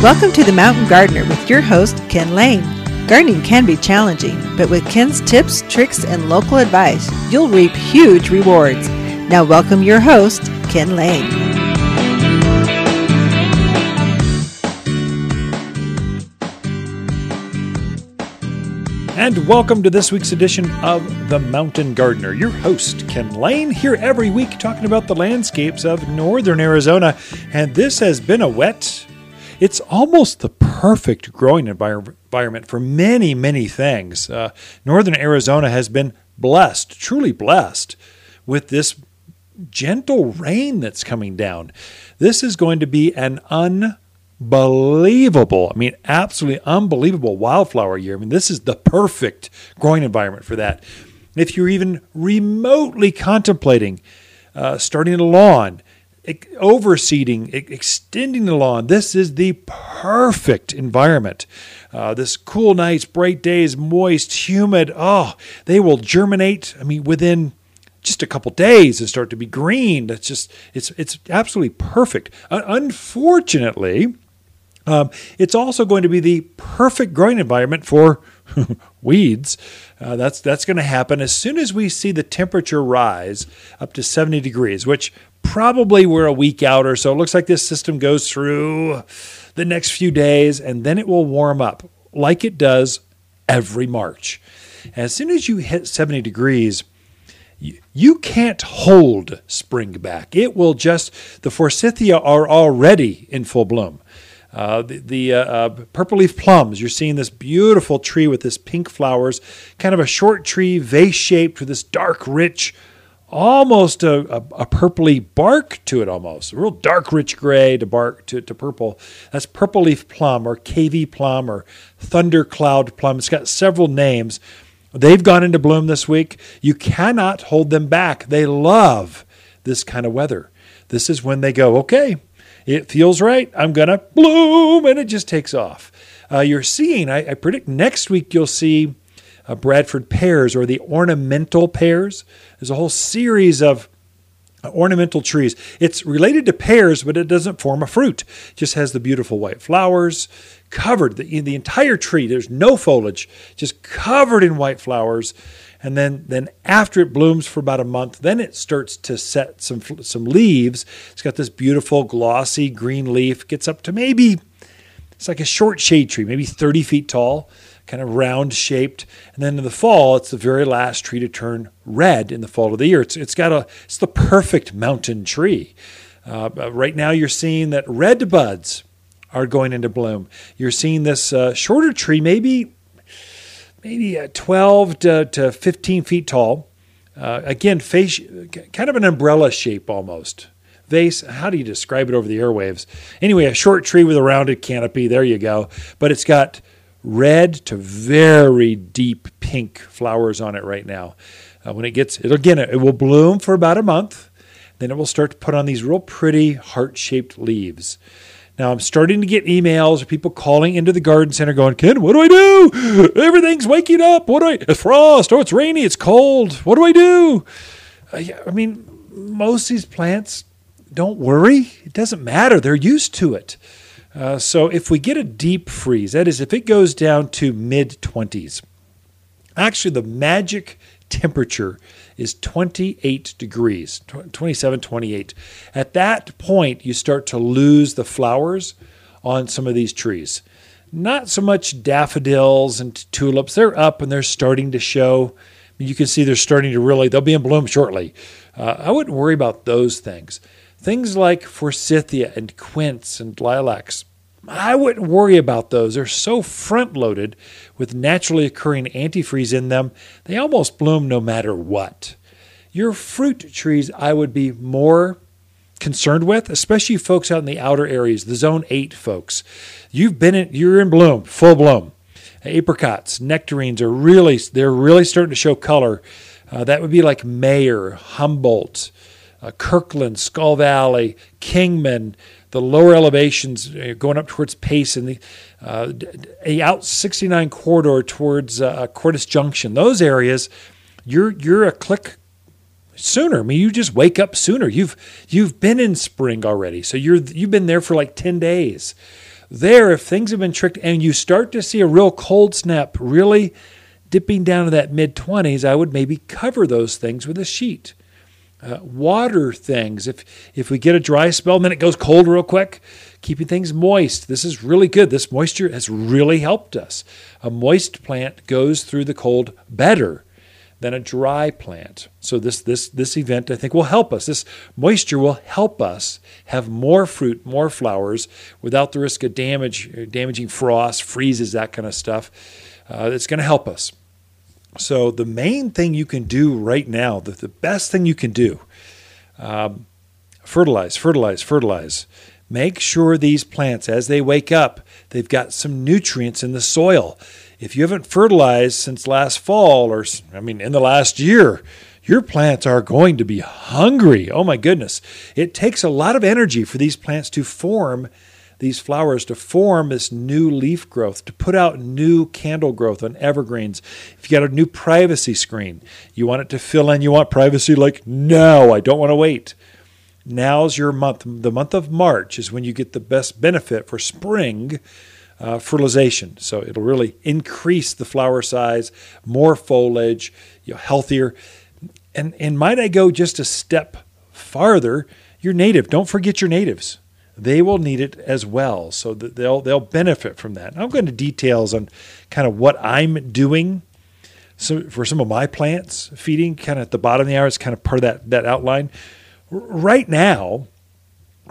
Welcome to the Mountain Gardener with your host, Ken Lane. Gardening can be challenging, but with Ken's tips, tricks, and local advice, you'll reap huge rewards. Now, welcome your host, Ken Lane. And welcome to this week's edition of The Mountain Gardener. Your host, Ken Lane, here every week talking about the landscapes of northern Arizona. And this has been a wet, it's almost the perfect growing environment for many, many things. Uh, northern Arizona has been blessed, truly blessed, with this gentle rain that's coming down. This is going to be an unbelievable, I mean, absolutely unbelievable wildflower year. I mean, this is the perfect growing environment for that. If you're even remotely contemplating uh, starting a lawn, overseeding, extending the lawn. This is the perfect environment. Uh, this cool nights, bright days, moist, humid. Oh, they will germinate. I mean, within just a couple days and start to be green. It's just it's it's absolutely perfect. Uh, unfortunately, um, it's also going to be the perfect growing environment for weeds. Uh, that's that's going to happen as soon as we see the temperature rise up to 70 degrees, which probably we're a week out or so. It looks like this system goes through the next few days and then it will warm up like it does every March. As soon as you hit 70 degrees, you can't hold spring back. It will just, the forsythia are already in full bloom. Uh, the, the uh, uh, purple leaf plums, you're seeing this beautiful tree with this pink flowers, kind of a short tree, vase shaped with this dark, rich almost a, a, a, purpley bark to it almost a real dark rich gray to bark to, to purple. That's purple leaf plum or KV plum or thundercloud plum. It's got several names. They've gone into bloom this week. You cannot hold them back. They love this kind of weather. This is when they go okay it feels right. I'm gonna bloom and it just takes off. Uh, you're seeing I, I predict next week you'll see uh, Bradford pears or the ornamental pears. There's a whole series of ornamental trees. It's related to pears, but it doesn't form a fruit. It just has the beautiful white flowers covered the, the entire tree. There's no foliage, just covered in white flowers. And then, then after it blooms for about a month, then it starts to set some some leaves. It's got this beautiful glossy green leaf. Gets up to maybe it's like a short shade tree, maybe 30 feet tall kind of round shaped. And then in the fall, it's the very last tree to turn red in the fall of the year. It's, it's got a, it's the perfect mountain tree. Uh, right now, you're seeing that red buds are going into bloom. You're seeing this uh, shorter tree, maybe maybe uh, 12 to, to 15 feet tall. Uh, again, face, kind of an umbrella shape almost. Vase, how do you describe it over the airwaves? Anyway, a short tree with a rounded canopy. There you go. But it's got red to very deep pink flowers on it right now. Uh, when it gets, it again, it will bloom for about a month. Then it will start to put on these real pretty heart shaped leaves. Now I'm starting to get emails or people calling into the garden center going, Ken, what do I do? Everything's waking up. What do I? It's frost. Oh, it's rainy. It's cold. What do I do? Uh, yeah, I mean, most of these plants don't worry. It doesn't matter. They're used to it. Uh, so if we get a deep freeze, that is, if it goes down to mid 20s, actually the magic temperature is 28 degrees, 27, 28. At that point, you start to lose the flowers on some of these trees. Not so much daffodils and tulips, they're up and they're starting to show. You can see they're starting to really, they'll be in bloom shortly. Uh, I wouldn't worry about those things. Things like forsythia and quince and lilacs, I wouldn't worry about those. They're so front loaded with naturally occurring antifreeze in them, they almost bloom no matter what. Your fruit trees, I would be more concerned with, especially folks out in the outer areas, the zone 8 folks. You've been in, you're in bloom, full bloom. Apricots, nectarines are really, they're really starting to show color. Uh, that would be like Mayer, Humboldt, uh, Kirkland, Skull Valley, Kingman, the lower elevations uh, going up towards Pace and the uh, a out 69 corridor towards uh, Cordes Junction. Those areas, you're you're a click sooner. I mean, you just wake up sooner. You've you've been in spring already, so you're you've been there for like 10 days. there, if things have been tricked and you start to see a real cold snap really dipping down to that mid 20s, I would maybe cover those things with a sheet. Uh, water things. If if we get a dry spell then it goes cold real quick, keeping things moist. This is really good. This moisture has really helped us. A moist plant goes through the cold better than a dry plant. So this this this event I think will help us. This moisture will help us have more fruit, more flowers without the risk of damage, damaging frost, freezes, that kind of stuff. Uh, it's going to help us. So, the main thing you can do right now, the, the best thing you can do, um, fertilize, fertilize, fertilize. Make sure these plants, as they wake up, they've got some nutrients in the soil. If you haven't fertilized since last fall, or I mean, in the last year, your plants are going to be hungry. Oh my goodness. It takes a lot of energy for these plants to form these flowers to form this new leaf growth, to put out new candle growth on evergreens. If you got a new privacy screen, you want it to fill in, you want privacy like, no, I don't want to wait. Now's your month. The month of March is when you get the best benefit for spring uh, fertilization. So it'll really increase the flower size, more foliage, you know, healthier. And, and might I go just a step farther? Your native. Don't forget your natives they will need it as well. So they'll they'll benefit from that. And I'm going to details on kind of what I'm doing. So for some of my plants, feeding kind of at the bottom of the hour is kind of part of that that outline. Right now,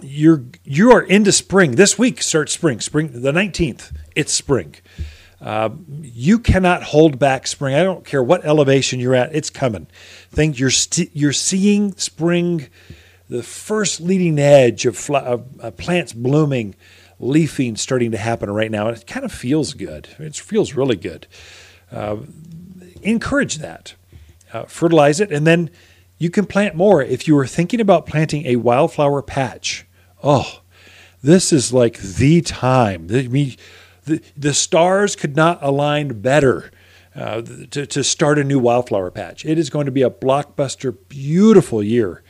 you're you are into spring. This week starts spring. Spring the 19th. It's spring. Uh, you cannot hold back spring. I don't care what elevation you're at; it's coming. Think you're st- you're seeing spring the first leading edge of, fl- of plants blooming, leafing starting to happen right now. And it kind of feels good. It feels really good. Uh, encourage that. Uh, fertilize it, and then you can plant more. If you were thinking about planting a wildflower patch, oh, this is like the time. I mean, the, the stars could not align better uh, to, to start a new wildflower patch. It is going to be a blockbuster, beautiful year.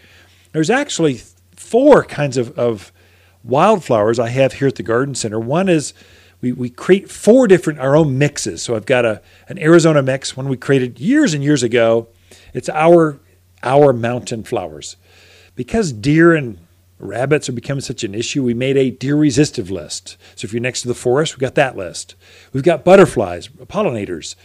There's actually four kinds of, of wildflowers I have here at the garden center. One is we, we create four different our own mixes. So I've got a an Arizona mix, one we created years and years ago. It's our our mountain flowers. Because deer and rabbits are becoming such an issue, we made a deer resistive list. So if you're next to the forest, we've got that list. We've got butterflies, pollinators,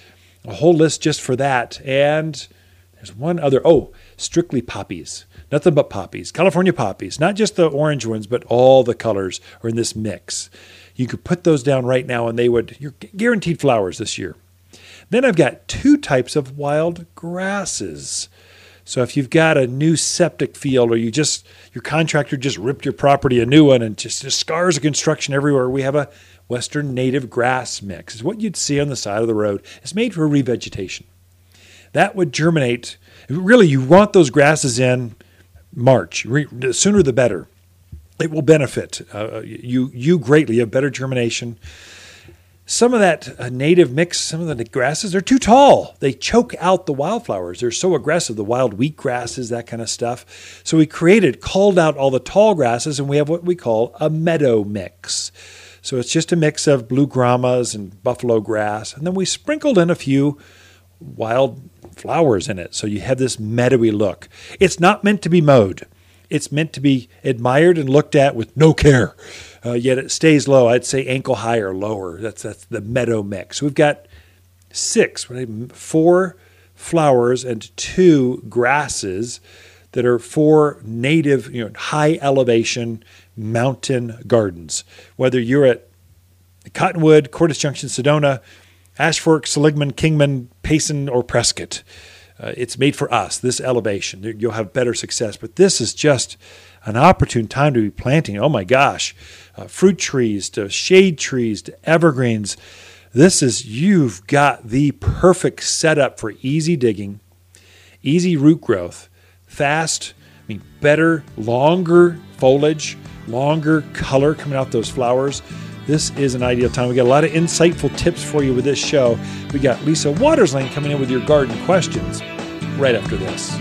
a whole list just for that. And there's one other, oh, strictly poppies nothing but poppies, California poppies, not just the orange ones, but all the colors are in this mix. You could put those down right now and they would, you're guaranteed flowers this year. Then I've got two types of wild grasses. So if you've got a new septic field or you just, your contractor just ripped your property a new one and just, just scars of construction everywhere, we have a Western native grass mix. It's what you'd see on the side of the road. It's made for revegetation. That would germinate. Really, you want those grasses in March. the sooner the better. It will benefit uh, you you greatly. A better germination. Some of that uh, native mix, some of the grasses, they're too tall. They choke out the wildflowers. They're so aggressive, the wild wheat grasses, that kind of stuff. So we created, called out all the tall grasses, and we have what we call a meadow mix. So it's just a mix of blue gramas and buffalo grass. And then we sprinkled in a few wild flowers in it. So you have this meadowy look. It's not meant to be mowed. It's meant to be admired and looked at with no care. Uh, yet it stays low. I'd say ankle high or lower. That's that's the meadow mix. We've got six, four flowers and two grasses that are four native, you know, high elevation mountain gardens. Whether you're at Cottonwood, Cordes Junction, Sedona, Ashfork, Seligman, Kingman, Payson, or Prescott. Uh, it's made for us, this elevation. You'll have better success. But this is just an opportune time to be planting. Oh my gosh, uh, fruit trees to shade trees to evergreens. This is, you've got the perfect setup for easy digging, easy root growth, fast, I mean, better, longer foliage, longer color coming out those flowers this is an ideal time. We got a lot of insightful tips for you with this show. We got Lisa Waters Lane coming in with your garden questions right after this.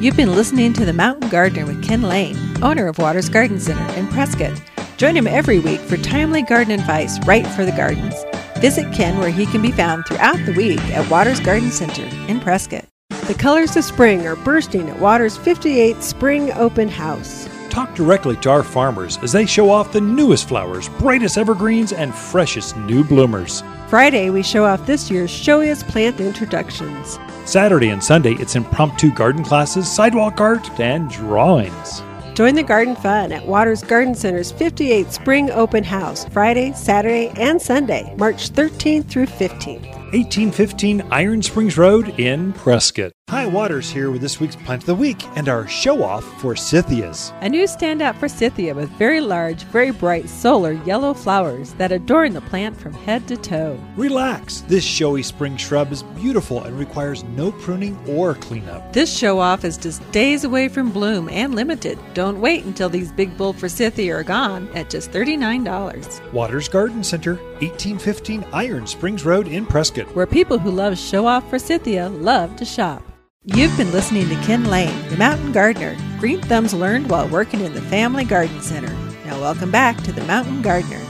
You've been listening to The Mountain Gardener with Ken Lane, owner of Waters Garden Center in Prescott. Join him every week for timely garden advice right for the gardens. Visit Ken where he can be found throughout the week at Waters Garden Center in Prescott. The colors of spring are bursting at Waters 58 Spring Open House. Talk directly to our farmers as they show off the newest flowers, brightest evergreens, and freshest new bloomers. Friday, we show off this year's showiest plant introductions. Saturday and Sunday, it's impromptu garden classes, sidewalk art, and drawings. Join the garden fun at Waters Garden Center's 58 Spring Open House, Friday, Saturday, and Sunday, March 13th through 15th. 1815 Iron Springs Road in Prescott. Hi Waters here with this week's Plant of the Week and our show off forsythias. A new standout for forsythia with very large, very bright solar yellow flowers that adorn the plant from head to toe. Relax. This showy spring shrub is beautiful and requires no pruning or cleanup. This show off is just days away from bloom and limited. Don't wait until these big bull forsythia are gone at just $39. Waters Garden Center, 1815 Iron Springs Road in Prescott. Where people who love show off forsythia love to shop. You've been listening to Ken Lane, the mountain gardener. Green thumbs learned while working in the Family Garden Center. Now, welcome back to the Mountain Gardener.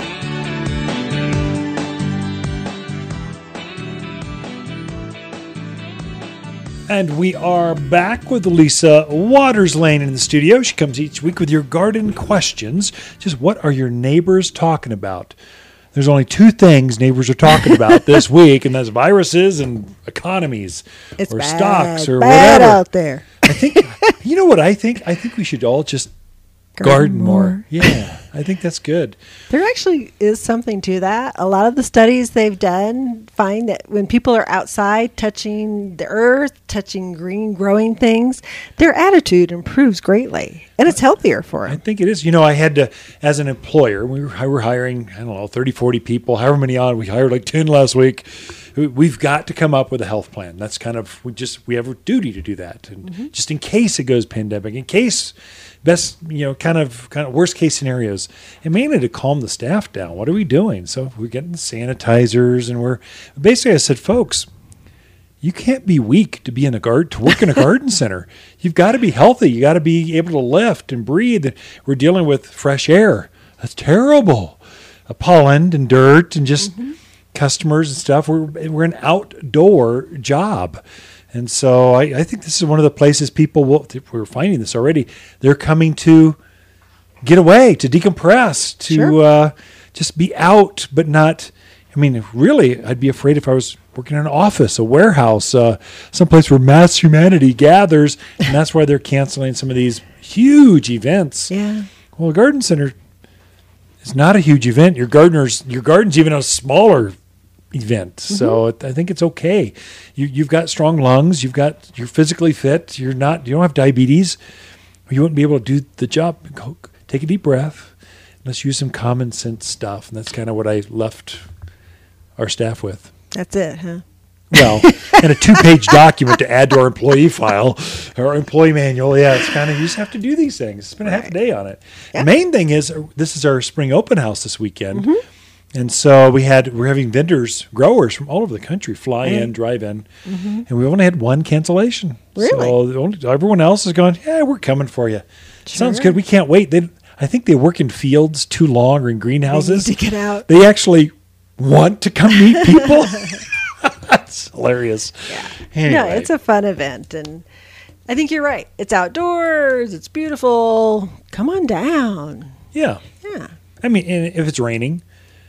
And we are back with Lisa Waters Lane in the studio. She comes each week with your garden questions. Just what are your neighbors talking about? There's only two things neighbors are talking about this week, and that's viruses and economies, It's or bad, stocks, or bad whatever. out there. I think you know what I think. I think we should all just garden, Garden more. more. Yeah, I think that's good. There actually is something to that. A lot of the studies they've done find that when people are outside touching the earth, touching green growing things, their attitude improves greatly and it's healthier for them. I think it is. You know, I had to, as an employer, we were, we were hiring, I don't know, 30, 40 people, however many on. We hired like 10 last week. We- We've got to come up with a health plan. That's kind of, we just, we have a duty to do that. And mm-hmm. just in case it goes pandemic, in case best, you know, kind of, kind of worst case scenarios, and mainly to calm the staff down. What are we doing? So we're getting sanitizers and we're basically, I said, folks, you can't be weak to be in a garden to work in a garden center. You've got to be healthy. You got to be able to lift and breathe. We're dealing with fresh air. That's terrible. Uh, pollen and dirt and just customers and stuff. We're we're an outdoor job. And so I, I think this is one of the places people will we're finding this already. They're coming to get away, to decompress, to Sure. uh, just be out, but not. I mean, really, I'd be afraid if I was working in an office, a warehouse, uh, someplace where mass humanity gathers, and that's why they're canceling some of these huge events. Yeah. Well, a garden center is not a huge event. Your gardeners, your garden's even a smaller event. So it, I think it's okay. You, you've got strong lungs. You've got you're physically fit. You're not. You don't have diabetes. You wouldn't be able to do the job. Go, take a deep breath. Let's use some common sense stuff. And that's kind of what I left our staff with. That's it, huh? Well, and a two-page document to add to our employee file or employee manual. Yeah, it's kind of you just have to do these things. Spend a half a Right. day on it. The main thing is this is our spring open house this weekend, Mm-hmm. And so we had we're having vendors, growers from all over the country fly in, drive in, and we only had one cancellation. Mm-hmm. Really? So only, everyone else is going. Yeah, we're coming for you. Sounds good. We can't wait. They, I think they work in fields too long or in greenhouses. to get out. They actually want to come meet people. That's hilarious. Yeah. Anyway, No, it's a fun event and I think you're right. It's outdoors, it's beautiful. Come on down. yeah. Yeah. I mean, if it's raining,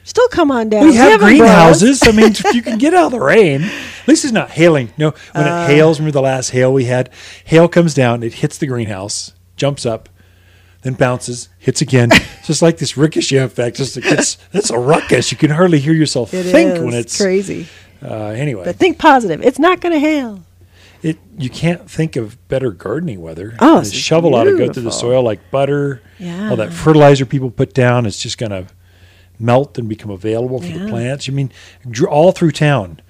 Still come on down. we have greenhouses. I mean, you can get out of the rain. At least it's not hailing. No, when Uh. it hails, remember the last hail we had? Hail comes down, it hits the greenhouse, jumps up, then bounces, hits again. it's just like this ricochet effect. Just it gets, it's a ruckus. You can hardly hear yourself It think when it's crazy. Uh, anyway, But think positive. It's not going to hail. it you can't think of better gardening weather. Oh, The it's shovel ought to go through the soil like butter. Yeah. All that fertilizer people put down It's just going to melt and become available for the Yeah. Mm-hmm. plants. I mean, all through town,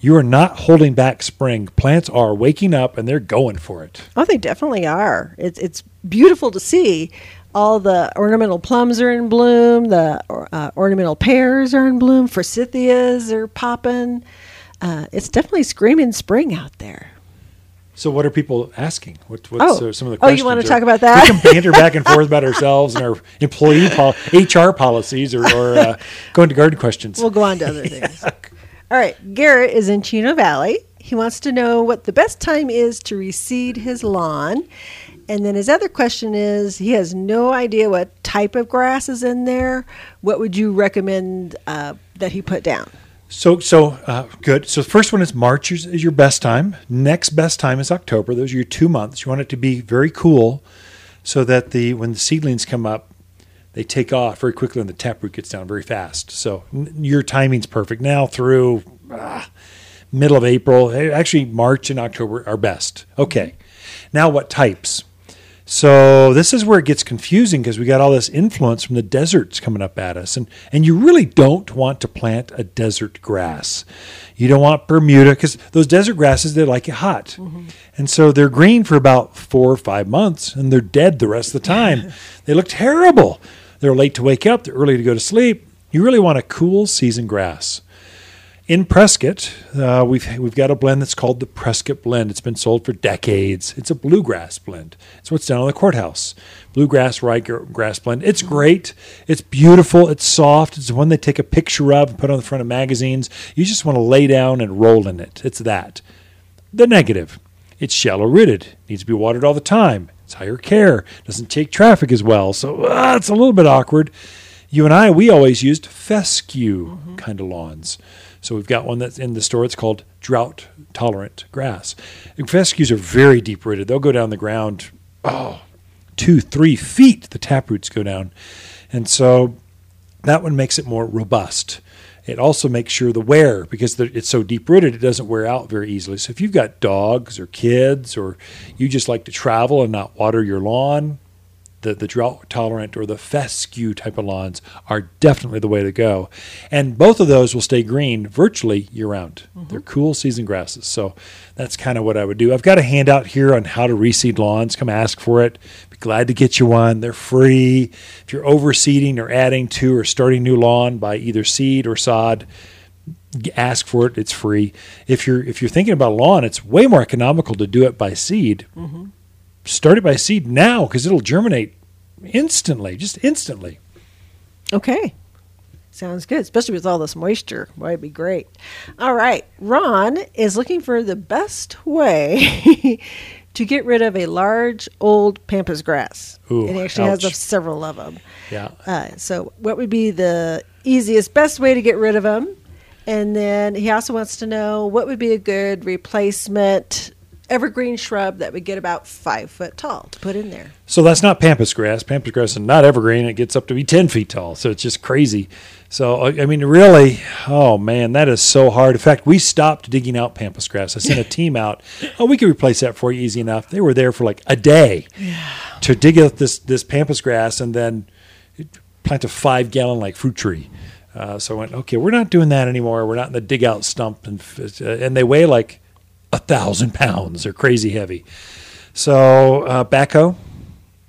you are not holding back spring. Plants are waking up and they're going for it. Oh, they definitely are. It's it's beautiful to see. All the ornamental plums are in bloom. The uh, ornamental pears are in bloom. Forsythias are popping. Uh, it's definitely screaming spring out there. So, what are people asking? What, what's Oh. uh, some of the questions? Oh, you wanna Or talk about that? We can banter back and forth about ourselves and our employee pol- HR policies, or, or uh, go into garden questions. We'll go on to other things. All right. Garrett is in Chino Valley. He wants to know what the best time is to reseed his lawn. And then his other question is he has no idea what type of grass is in there. What would you recommend uh, that he put down? So, so uh, good. So, the first one is March is, is your best time. Next best time is October. Those are your two months. You want it to be very cool, so that the when the seedlings come up, they take off very quickly, and the taproot gets down very fast. So, n- your timing's perfect now through ah, middle of April. Eh, Actually, March and October are best. Okay. Now, what types? So this is where it gets confusing because we got all this influence from the deserts coming up at us, and and you really don't want to plant a desert grass. You don't want Bermuda because those desert grasses they like it hot, mm-hmm. and so they're green for about four or five months, and they're dead the rest of the time. they look terrible. They're late to wake up. They're early to go to sleep. You really want a cool season grass. In Prescott, uh, we've we've got a blend that's called the Prescott Blend. It's been sold for decades. It's a bluegrass blend. It's what's down on the courthouse. Bluegrass ryegrass blend. It's great. It's beautiful. It's soft. It's the one they take a picture of and put on the front of magazines. You just want to lay down and roll in it. It's that. The negative. It's shallow rooted. Needs to be watered all the time. It's higher care. Doesn't take traffic as well. So uh, it's a little bit awkward. You and I, we always used fescue kind of lawns. So we've got one that's in the store. It's called drought tolerant grass. And fescues are very deep rooted. They'll go down the ground, oh, two, three feet. The tap roots go down. And so that one makes it more robust. It also makes sure the wear, because it's so deep rooted, it doesn't wear out very easily. So if you've got dogs or kids, or you just like to travel and not water your lawn, the, the drought tolerant or the fescue type of lawns are definitely the way to go. And both of those will stay green virtually year round. Mm-hmm. They're cool season grasses. So that's kind of what I would do. I've got a handout here on how to reseed lawns. Come ask for it. Be glad to get you one. They're free. If you're overseeding or adding to or starting new lawn by either seed or sod, ask for it. It's free. If you're if you're thinking about lawn, it's way more economical to do it by seed start it by seed now because it'll germinate instantly, just instantly. Okay. Sounds good, especially with all this moisture. Boy, it'd be great. All right. Ron is looking for the best way to get rid of a large old pampas grass. Ooh, and he actually has ouch. a, several of them. Yeah. Uh, so, what would be the easiest, best way to get rid of them? And then he also wants to know what would be a good replacement evergreen shrub that would get about five foot tall to put in there. So that's not pampas grass. Pampas grass is not evergreen. It gets up to be 10 feet tall. So it's just crazy. So, I I mean, really, oh man, that is so hard. In fact, we stopped digging out pampas grass. I sent a team out. Oh, we could replace that for you easy enough. They were there for like a day to dig out this, this pampas grass and then plant a five gallon like fruit tree. Uh, so I went, okay, we're not doing that anymore. We're not in the dig out stump. And, uh, and they weigh like a thousand pounds. They're crazy heavy. So uh, backhoe,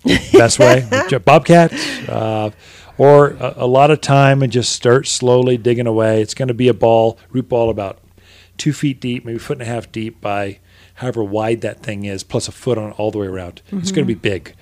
best way. Bobcat, uh, or a, a lot of time and just start slowly digging away. It's going to be a ball, root ball about two feet deep, maybe a foot and a half deep by however wide that thing is, plus a foot on all the way around. It's going to be big.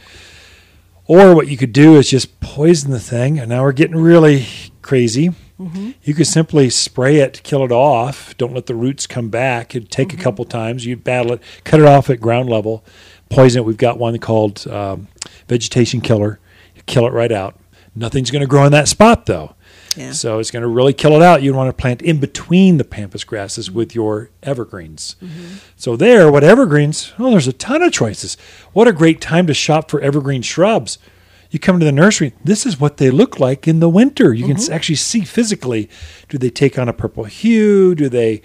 Or what you could do is just poison the thing. And now we're getting really crazy. You could simply spray it, kill it off. Don't let the roots come back. It'd take a couple times. You'd battle it, cut it off at ground level, poison it. We've got one called um, vegetation killer. You kill it right out. Nothing's going to grow in that spot though. Yeah. So it's going to really kill it out. You'd want to plant in between the pampas grasses with your evergreens. So there, what evergreens? Oh, there's a ton of choices. What a great time to shop for evergreen shrubs. You come to the nursery. This is what they look like in the winter. You can mm-hmm. actually see physically. Do they take on a purple hue? Do they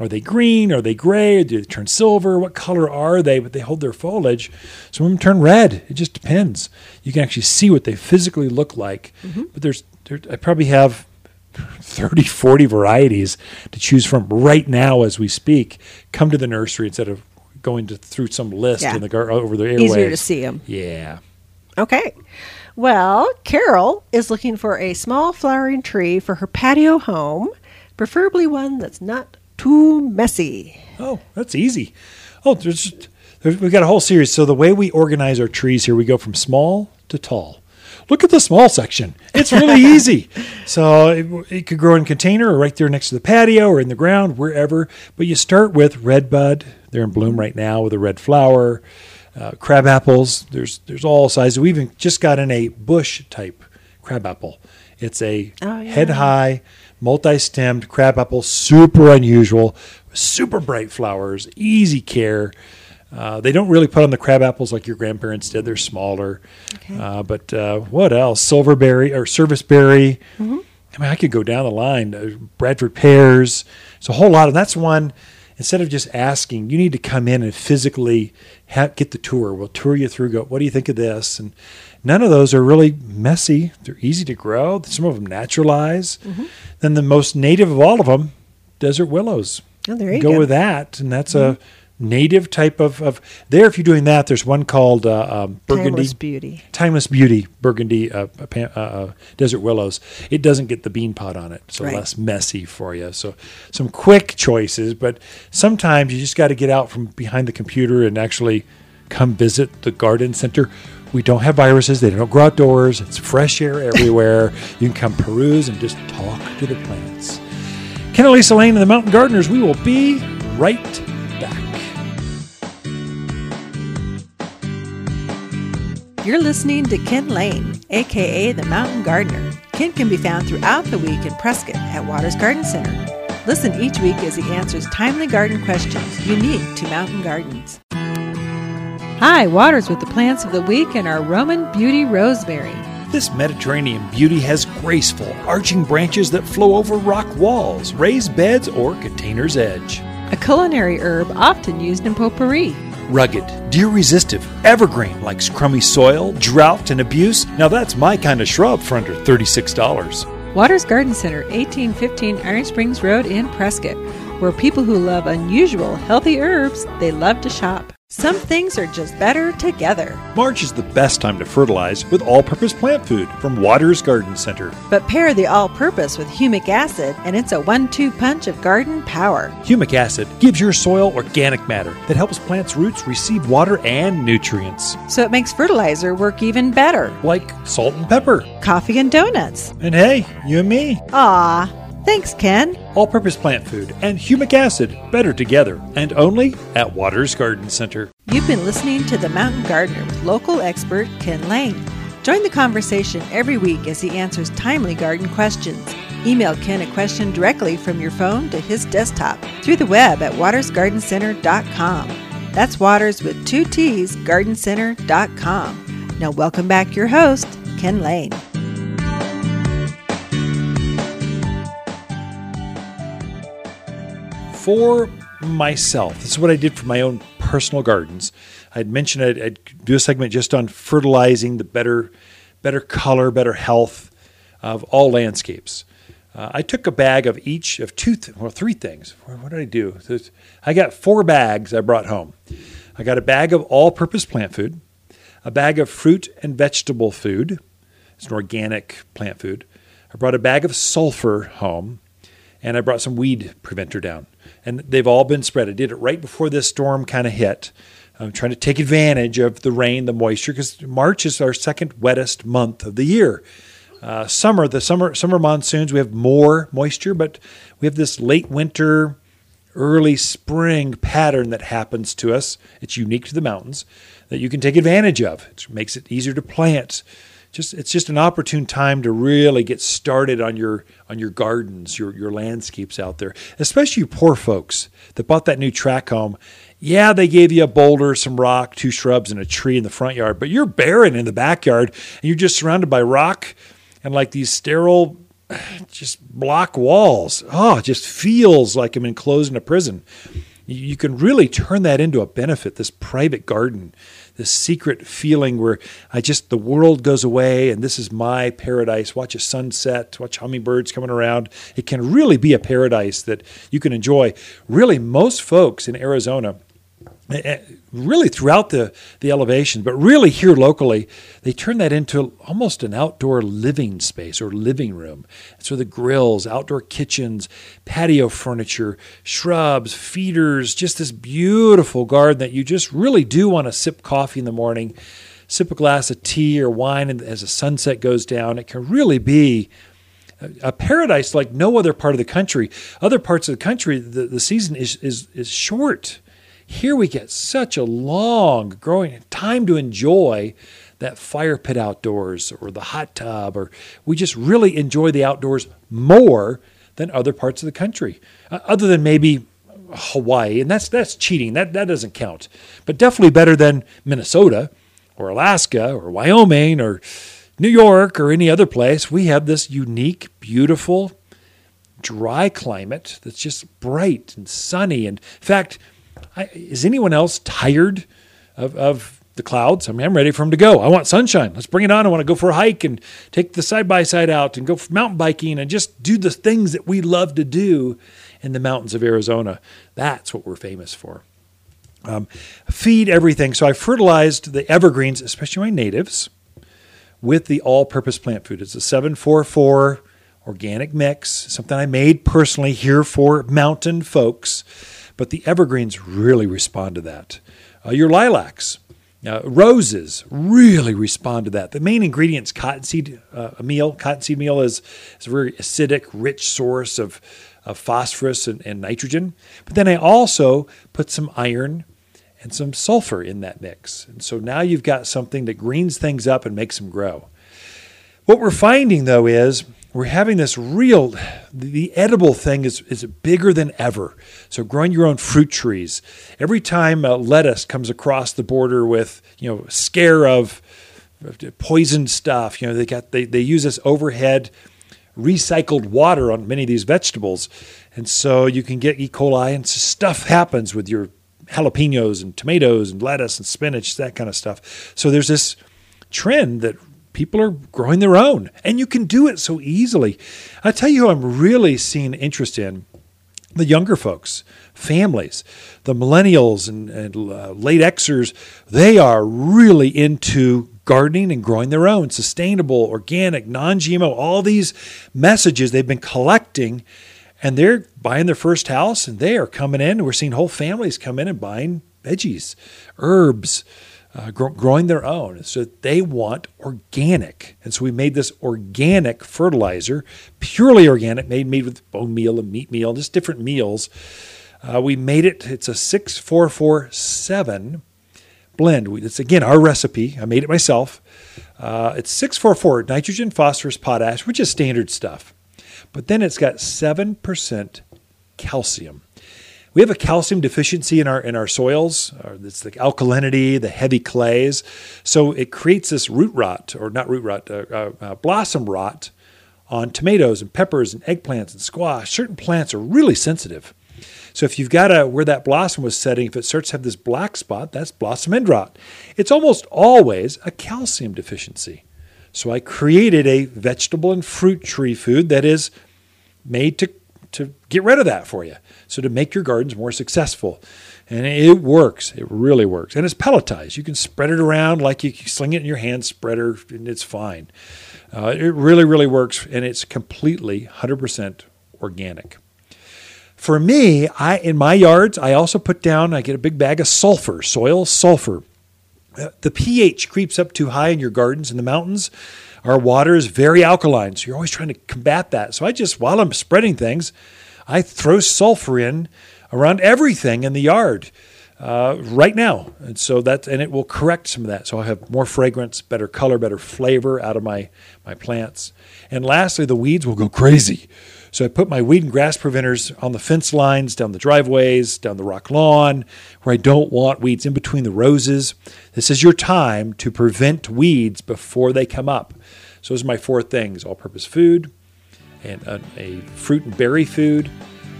are they green? Are they gray? Do they turn silver? What color are they? But they hold their foliage. Some of them turn red. It just depends. You can actually see what they physically look like. Mm-hmm. But there's there, I probably have 30, 40 varieties to choose from right now as we speak. Come to the nursery instead of going to, through some list Yeah. in the gar- over the airwaves. Easier to see them. Yeah. Okay. Well, Carol is looking for a small flowering tree for her patio home, preferably one that's not too messy. Oh, that's easy. Oh, there's There's- We've got a whole series. So the way we organize our trees here, we go from small to tall. Look at the small section. It's really easy. So it, it could grow in a container or right there next to the patio or in the ground, wherever. But you start with red bud. They're in bloom right now with a red flower. Uh, crab apples. There's there's all sizes. We even just got in a bush type crab apple. It's a Oh, yeah. head high, multi-stemmed crab apple, super unusual, super bright flowers, easy care. Uh, they don't really put on the crab apples like your grandparents did. They're smaller. Okay. Uh, but uh, what else? Silverberry or serviceberry. Mm-hmm. I mean, I could go down the line. Uh, Bradford pears. It's a whole lot. And that's one, instead of just asking, you need to come in and physically ha- get the tour. We'll tour you through, go, what do you think of this? And none of those are really messy. They're easy to grow. Some of them naturalize. Mm-hmm. Then the most native of all of them, desert willows. Oh, there you go go. with that. And that's a native type of, of there. If you're doing that, there's one called uh, um, Burgundy. Timeless beauty. Timeless Beauty Burgundy uh, uh, uh, Desert Willows. It doesn't get the bean pot on it, so Right. less messy for you. So some quick choices, but sometimes you just got to get out from behind the computer and actually come visit the garden center. We don't have viruses. They don't grow outdoors. It's fresh air everywhere. you can come peruse and just talk to the plants. Ken Lisa Lane and the Mountain Gardeners. We will be right You're listening to Ken Lane, aka the Mountain Gardener. Ken can be found throughout the week in Prescott at Waters Garden Center. Listen each week as he answers timely garden questions unique to mountain gardens. Hi, Waters with the plants of the week and our Roman Beauty Rosemary. This Mediterranean beauty has graceful, arching branches that flow over rock walls, raised beds, or container's edge. A culinary herb often used in potpourri. Rugged, deer resistive, evergreen likes crummy soil, drought, and abuse. Now that's my kind of shrub for under $36. Waters Garden Center, 1815 Iron Springs Road in Prescott, where people who love unusual, healthy herbs, they love to shop. Some things are just better together. March is the best time to fertilize with all purpose plant food from Waters Garden Center. But pair the all purpose with humic acid, and it's a one two punch of garden power. Humic acid gives your soil organic matter that helps plants' roots receive water and nutrients, So it makes fertilizer work even better. like salt and pepper. Coffee and donuts. And hey, you and me. Ah, thanks, Ken. all purpose plant food, and humic acid better together, and only at Waters Garden Center. You've been listening to The Mountain Gardener with local expert Ken Lane. Join the conversation every week as he answers timely garden questions. Email Ken a question directly from your phone to his desktop through the web at watersgardencenter.com. That's Waters with two T's, gardencenter.com. Now, welcome back your host, Ken Lane. For myself, this is what I did for my own personal gardens. I'd mentioned I'd, I'd do a segment just on fertilizing the better, better color, better health of all landscapes. Uh, I took a bag of each of two, th- well, three things. What did I do? I got four bags I brought home. I got a bag of all-purpose plant food, a bag of fruit and vegetable food. It's an organic plant food. I brought a bag of sulfur home, and I brought some weed preventer down. And they've all been spread. I did it right before this storm kind of hit. I'm trying to take advantage of the rain, the moisture, because March is our second wettest month of the year. Uh, summer, the summer summer monsoons, we have more moisture, but we have this late winter, early spring pattern that happens to us. It's unique to the mountains that you can take advantage of. It makes it easier to plant. Just it's just an opportune time to really get started on your on your gardens, your your landscapes out there. Especially you poor folks that bought that new track home. Yeah, they gave you a boulder, some rock, two shrubs, and a tree in the front yard, but you're barren in the backyard and you're just surrounded by rock and like these sterile just block walls. Oh, it just feels like I'm enclosed in a prison. You you can really turn that into a benefit, this private garden, this secret feeling where I just, the world goes away and this is my paradise. Watch a sunset, watch hummingbirds coming around. It can really be a paradise that you can enjoy. Really, most folks in Arizona Eh, eh, really throughout the, the elevation, but really here locally, they turn that into almost an outdoor living space or living room. So the grills, outdoor kitchens, patio furniture, shrubs, feeders, just this beautiful garden that you just really do want to sip coffee in the morning, sip a glass of tea or wine and as the sunset goes down. It can really be a paradise like no other part of the country. Other parts of the country, the, the season is, is, is short here we get such a long growing time to enjoy that fire pit outdoors or the hot tub, or we just really enjoy the outdoors more than other parts of the country, uh, other than maybe Hawaii, and that's that's cheating. That that doesn't count, but definitely better than Minnesota or Alaska or Wyoming or New York or any other place. We have this unique, beautiful, dry climate that's just bright and sunny. And in fact, I, is anyone else tired of, of the clouds? I mean, I'm ready for them to go. I want sunshine. Let's bring it on. I want to go for a hike and take the side by side out and go mountain biking and just do the things that we love to do in the mountains of Arizona. That's what we're famous for. Um, feed everything. So I fertilized the evergreens, especially my natives, with the all purpose plant food. It's a 744 organic mix, something I made personally here for mountain folks. But the evergreens really respond to that. Uh, your lilacs, uh, roses really respond to that. The main ingredients cottonseed uh, meal. Cottonseed meal is, is a very acidic, rich source of, of phosphorus and, and nitrogen. But then I also put some iron and some sulfur in that mix. And so now you've got something that greens things up and makes them grow. What we're finding though is we're having this real the edible thing is, is bigger than ever. So growing your own fruit trees. Every time uh, lettuce comes across the border with you know scare of poisoned stuff you know they got they, they use this overhead recycled water on many of these vegetables. And so you can get e. coli and stuff happens with your jalapenos and tomatoes and lettuce and spinach that kind of stuff. So there's this trend that people are growing their own, and you can do it so easily. I tell you, I'm really seeing interest in the younger folks, families, the millennials and, and uh, late Xers. They are really into gardening and growing their own, sustainable, organic, non-GMO. All these messages they've been collecting. And they're buying their first house and they are coming in. We're seeing whole families come in and buying veggies, herbs, uh, grow, growing their own. So they want organic. And so we made this organic fertilizer, purely organic, made, made with bone meal and meat meal, just different meals. Uh, we made it, it's a 6447 blend. It's again our recipe. I made it myself. Uh, it's 644 nitrogen, phosphorus, potash, which is standard stuff. But then it's got 7% calcium we have a calcium deficiency in our in our soils. It's the alkalinity, the heavy clays. So it creates this root rot, or not root rot, uh, uh, uh, blossom rot on tomatoes and peppers and eggplants and squash. Certain plants are really sensitive. So if you've got a where that blossom was setting, if it starts to have this black spot, that's blossom end rot. It's almost always a calcium deficiency. So I created a vegetable and fruit tree food that is made to to get rid of that for you. So to make your gardens more successful. And it works. It really works. And it's pelletized. You can spread it around like you sling it in your hand spreader, and it's fine. Uh, it really, really works, and it's completely 100% organic. For me, I in my yards, I also put down. I get a big bag of sulfur, soil sulfur. Uh, the pH creeps up too high in your gardens in the mountains. Our water is very alkaline, so you're always trying to combat that. So I just, while I'm spreading things, I throw sulfur in around everything in the yard uh, right now, and so that and it will correct some of that. So I'll have more fragrance, better color, better flavor out of my my plants. And lastly, the weeds will go crazy. So I put my weed and grass preventers on the fence lines, down the driveways, down the rock lawn, where I don't want weeds in between the roses. This is your time to prevent weeds before they come up. So those are my four things: all-purpose food, and a, a fruit and berry food,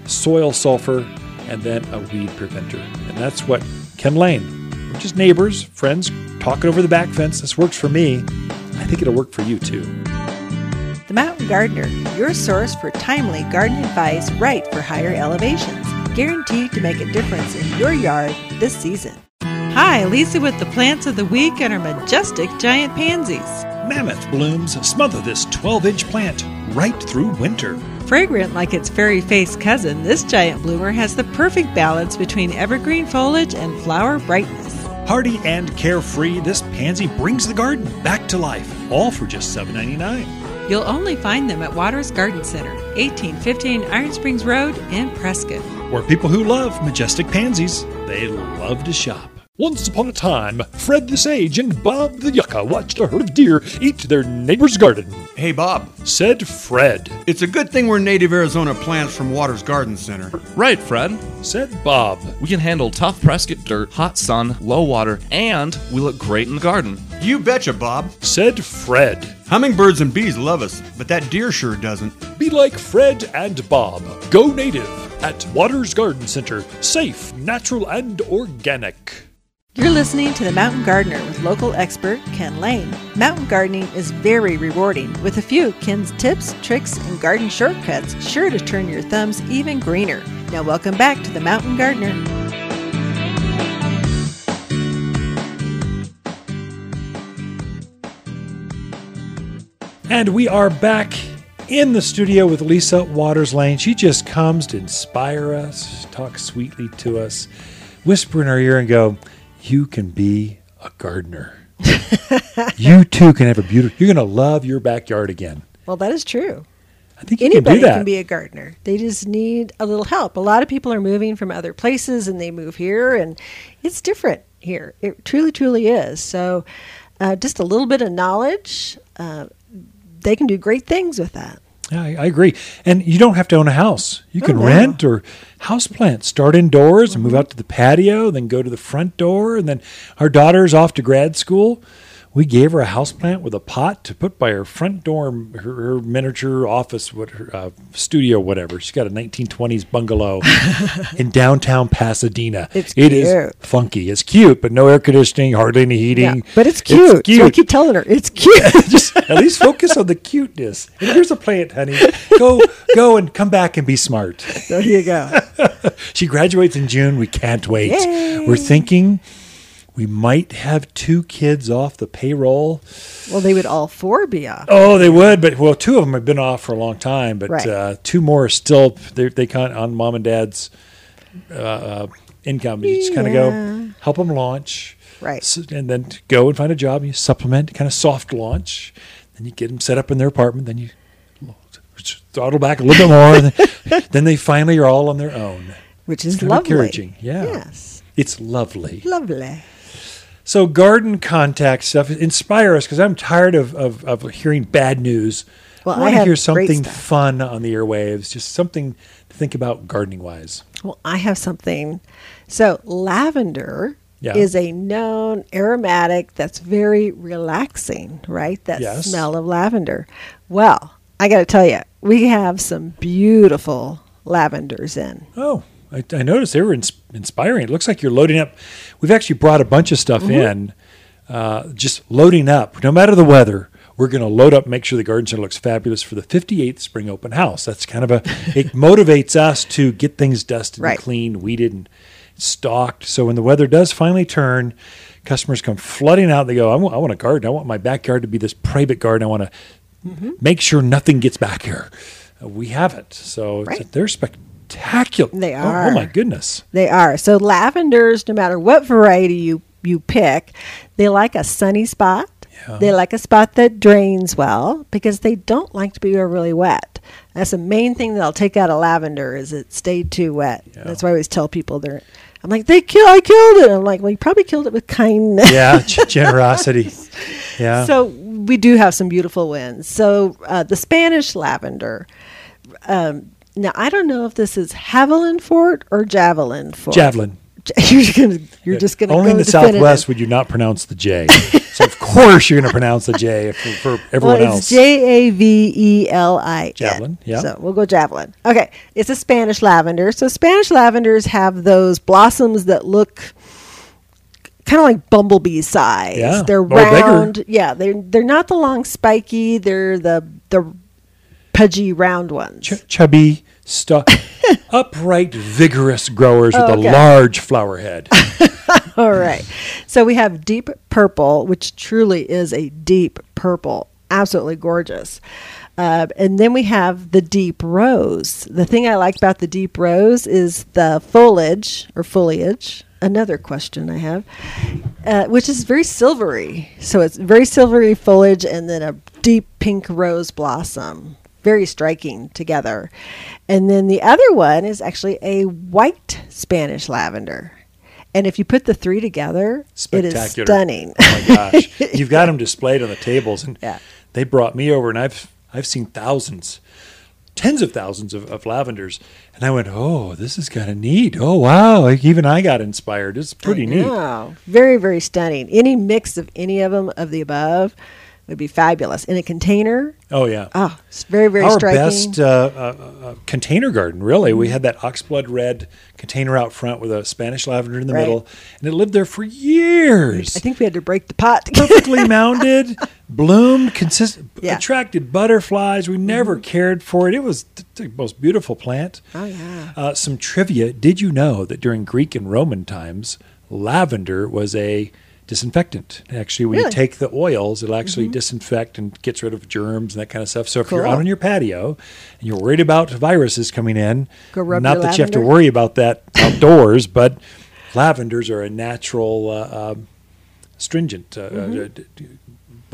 soil sulfur, and then a weed preventer. And that's what Ken Lane, we're just neighbors, friends, talking over the back fence. This works for me. I think it'll work for you too. Mountain Gardener, your source for timely garden advice right for higher elevations. Guaranteed to make a difference in your yard this season. Hi, Lisa with the plants of the week and our majestic giant pansies. Mammoth blooms smother this 12 inch plant right through winter. Fragrant like its fairy faced cousin, this giant bloomer has the perfect balance between evergreen foliage and flower brightness. Hardy and carefree, this pansy brings the garden back to life, all for just $7.99. You'll only find them at Waters Garden Center, 1815 Iron Springs Road in Prescott. Where people who love majestic pansies, they love to shop. Once upon a time, Fred the Sage and Bob the Yucca watched a herd of deer eat their neighbor's garden. Hey, Bob. Said Fred. It's a good thing we're native Arizona plants from Waters Garden Center. Right, Fred. Said Bob. We can handle tough Prescott dirt, hot sun, low water, and we look great in the garden. You betcha, Bob. Said Fred. Hummingbirds and bees love us, but that deer sure doesn't. Be like Fred and Bob. Go native at Waters Garden Center. Safe, natural, and organic. You're listening to The Mountain Gardener with local expert Ken Lane. Mountain gardening is very rewarding, with a few Ken's tips, tricks, and garden shortcuts sure to turn your thumbs even greener. Now, welcome back to The Mountain Gardener. And we are back in the studio with Lisa Waters Lane. She just comes to inspire us, talk sweetly to us, whisper in our ear, and go, You can be a gardener. you too can have a beautiful, you're going to love your backyard again. Well, that is true. I think you Anybody can can be a gardener. They just need a little help. A lot of people are moving from other places and they move here, and it's different here. It truly, truly is. So, uh, just a little bit of knowledge, uh, they can do great things with that. Yeah, I, I agree. And you don't have to own a house. You Oh, can no. rent or house plant. Start indoors and move mm-hmm. out to the patio, then go to the front door. And then our daughter's off to grad school. We gave her a house plant with a pot to put by her front door, her, her miniature office, what her uh, studio, whatever. She's got a 1920s bungalow in downtown Pasadena. It's It is cute. funky. It's cute, but no air conditioning, hardly any heating. Yeah, but it's cute. So I keep telling her it's cute. just at least focus on the cuteness. And here's a plant, honey. Go, go, and come back and be smart. there you go. She graduates in June. We can't wait. Yay. We're thinking we might have two kids off the payroll. Well, they would all four be off. Oh, they would, but well, two of them have been off for a long time, but Right. uh, two more are still they they count on mom and dad's uh, uh, income. You just kind of Yeah. go help them launch, Right. S- and then go and find a job. You supplement, kind of soft launch. Then you get them set up in their apartment. Then you throttle back a little bit more. then, then they finally are all on their own. Which is kind of lovely. encouraging, yeah. Yes. It's lovely. Lovely. So garden contact stuff inspire us because I'm tired of, of, of hearing bad news. Well, I I want to have hear something fun on the airwaves, just something to think about gardening wise. Well, I have something. So, lavender Yeah. is a known aromatic that's very relaxing, right? That Yes. smell of lavender. Well, I got to tell you, we have some beautiful lavenders in. Oh, I, I noticed they were ins- inspiring. It looks like you're loading up. We've actually brought a bunch of stuff Mm-hmm. in, uh, just loading up. No matter the weather, we're going to load up, make sure the garden center looks fabulous for the 58th spring open house. That's kind of a, it motivates us to get things dusted Right. and clean, weeded, and stocked. So when the weather does finally turn, customers come flooding out. They go, I want, I want a garden. I want my backyard to be this private garden. I want to Mm-hmm. make sure nothing gets back here. Uh, we have it. So it's- Right. they're spectacular. They Oh- are. Oh, my goodness. They are. So, lavenders, no matter what variety you, you pick, they like a sunny spot. Yeah. They like a spot that drains well because they don't like to be really wet. That's the main thing that I'll take out a lavender is it stayed too wet. Yeah. That's why I always tell people they're. I'm like they kill. I killed it. I'm like, well, you probably killed it with kindness. Yeah, g- generosity. Yeah. So we do have some beautiful winds. So uh, the Spanish lavender. Um, now I don't know if this is Haviland Fort or Javelin Forte. Javelin. You're just gonna. You're just gonna. Only go in the definitive. Southwest would you not pronounce the J. so of course you're going to pronounce the J for, for everyone well, else. it's J A V E L I. Javelin, yeah. So we'll go javelin. Okay, it's a Spanish lavender. So Spanish lavenders have those blossoms that look kind of like bumblebee size. Yeah, They're or bigger. round. Yeah, they're they're not the long spiky. They're the the pudgy round ones. Ch- chubby, stu- upright, vigorous growers with Oh, a large flower head. All right. So we have deep purple, which truly is a deep purple. Absolutely gorgeous. Uh, and then we have the deep rose. The thing I like about the deep rose is the foliage or foliage. Another question I have, uh, which is very silvery. So it's very silvery foliage and then a deep pink rose blossom. Very striking together. And then the other one is actually a white Spanish lavender. And if you put the three together, it is stunning. Oh my gosh, you've got them displayed on the tables, and Yeah. they brought me over, and I've I've seen thousands, tens of thousands of, of lavenders, and I went, oh, this is kind of neat. Oh wow, like even I got inspired. It's pretty neat. Wow. Very, very stunning. Any mix of any of them of the above would be fabulous. In a container, Oh yeah. oh, it's very, very Our striking. best uh, uh, uh, container garden, really. We had that oxblood red container out front with a Spanish lavender in the Right. middle, and it lived there for years. I think we had to break the pot. to get it. perfectly mounded, bloomed, consistent, Yeah. Mm-hmm. attracted butterflies. We never cared for it. It was the most beautiful plant. Oh, yeah. Uh, some trivia: Did you know that during Greek and Roman times, lavender was a disinfectant? Actually, when you Really? Mm-hmm. take the oils, it'll actually disinfect and gets rid of germs and that kind of stuff. So if you're out on your patio and you're worried about viruses coming in, not that you have to worry about that outdoors, but lavenders are a natural. Uh, um stringent uh, Mm-hmm.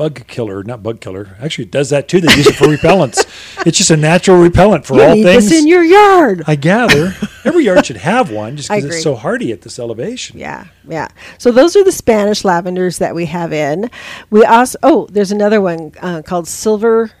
Bug killer, not bug killer. Actually, it does that too. They use it for repellents. It's just a natural repellent for you all need things. this in your yard. I gather every yard should have one, just because it's so hardy at this elevation. Yeah, yeah. So those are the Spanish lavenders that we have in. We also oh, there's another one uh, called silver.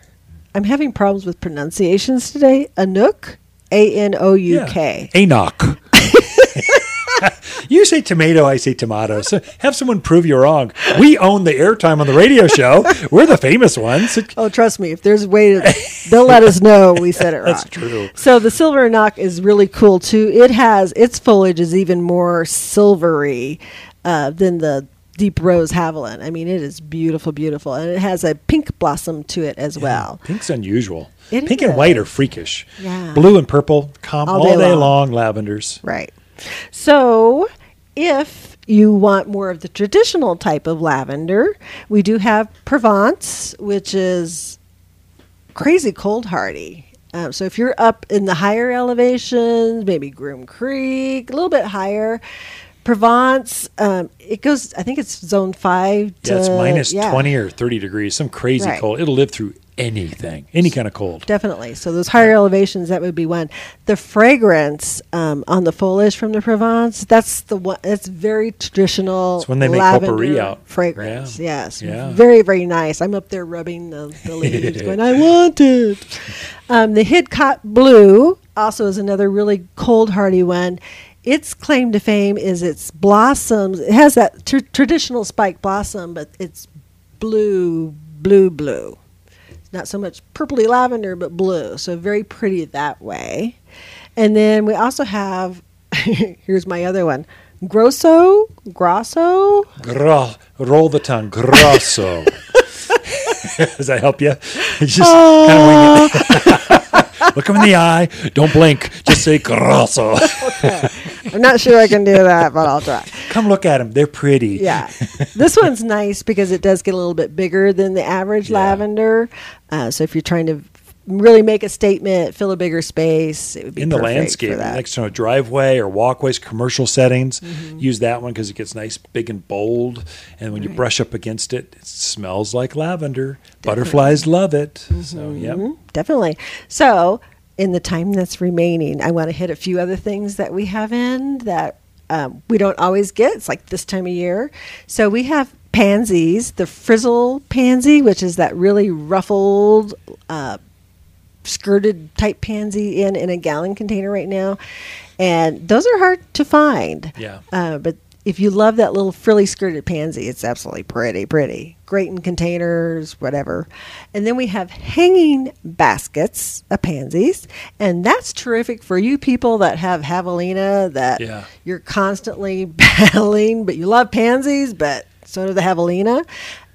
I'm having problems with pronunciations today. Anouk, A N O U K. Enoch. say tomato, I say tomato. So have someone prove you wrong. We own the airtime on the radio show. We're the famous ones. Oh, trust me, if there's a way to, they'll let us know we said it wrong. That's true. So the silver knock is really cool too. It has its foliage is even more silvery uh, than the deep rose haviland. I mean, it is beautiful, beautiful, and it has a pink blossom to it as well. Pink's unusual. It Pink and white are freakish. Yeah. Blue and purple, calm All all, day day, long. long. Lavenders. Right. So, if you want more of the traditional type of lavender, we do have Provence, which is crazy cold hardy. Um, so, if you're up in the higher elevations, maybe Groom Creek, a little bit higher, Provence, um, it goes, I think it's zone five to Yeah, it's minus yeah. 20 or 30 degrees, some crazy Right. cold. It'll live through anything, any kind of cold. Definitely. So those higher elevations, that would be one. The fragrance um, on the foliage from the Provence, that's the one. That's very traditional. It's when they make lavender potpourri out. fragrance. Yeah. Yes, Yeah. very very nice. I'm up there rubbing the, the leaves, going, I want it. Um, the Hidcote Blue also is another really cold hardy one. Its claim to fame is its blossoms. It has that tr- traditional spike blossom, but it's blue, blue, blue not so much purpley lavender, but blue. So very pretty that way. And then we also have, here's my other one, Grosso, Grosso. Gro- roll the tongue. Grosso. Does that help you? Just Oh. kind of wing it. Look him in the eye. Don't blink. Just say grosso. I'm not sure I can do that, but I'll try. Come look at them. They're pretty. Yeah. this one's nice because it does get a little bit bigger than the average Yeah. lavender. Uh, so if you're trying to really make a statement, fill a bigger space, it would be in the landscape next to a driveway or walkways commercial settings Mm-hmm. use that one because it gets nice big and bold and when you brush up against it it smells like lavender butterflies love it so yep Mhm, definitely. So, in the time that's remaining, I want to hit a few other things that we have in that um, we don't always get. It's like this time of year. So, we have pansies, the frizzle pansy, which is that really ruffled, uh, skirted type pansy in in a gallon container right now, and those are hard to find. Yeah. Uh, but if you love that little frilly skirted pansy, it's absolutely pretty, pretty. Great in containers, whatever. And then we have hanging baskets of pansies, and that's terrific for you people that have javelina that Yeah. you're constantly battling, but you love pansies, but so do the javelina.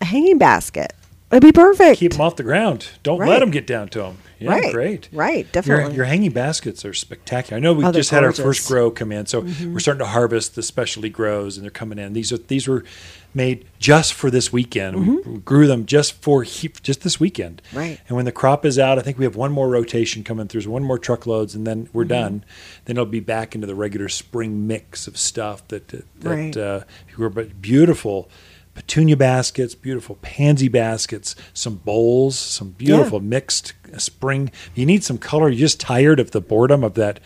A hanging basket It'd be perfect. keep them off the ground don't Right. let them get down to them Yeah, right. great. Right, definitely. your hanging baskets are spectacular. I know we Oh, just had our first grow come in, so mm-hmm. we're starting to harvest the specialty grows, and they're coming in. These are these were made just for this weekend. Mm-hmm. We grew them just for he, just this weekend. Right. And when the crop is out, I think we have one more rotation coming through, so one more truckloads, and then we're mm-hmm. done. Then it'll be back into the regular spring mix of stuff that that, Right. uh, were but beautiful. Petunia baskets, beautiful pansy baskets, some bowls, some beautiful mixed spring. You need some color. You're just tired of the boredom of that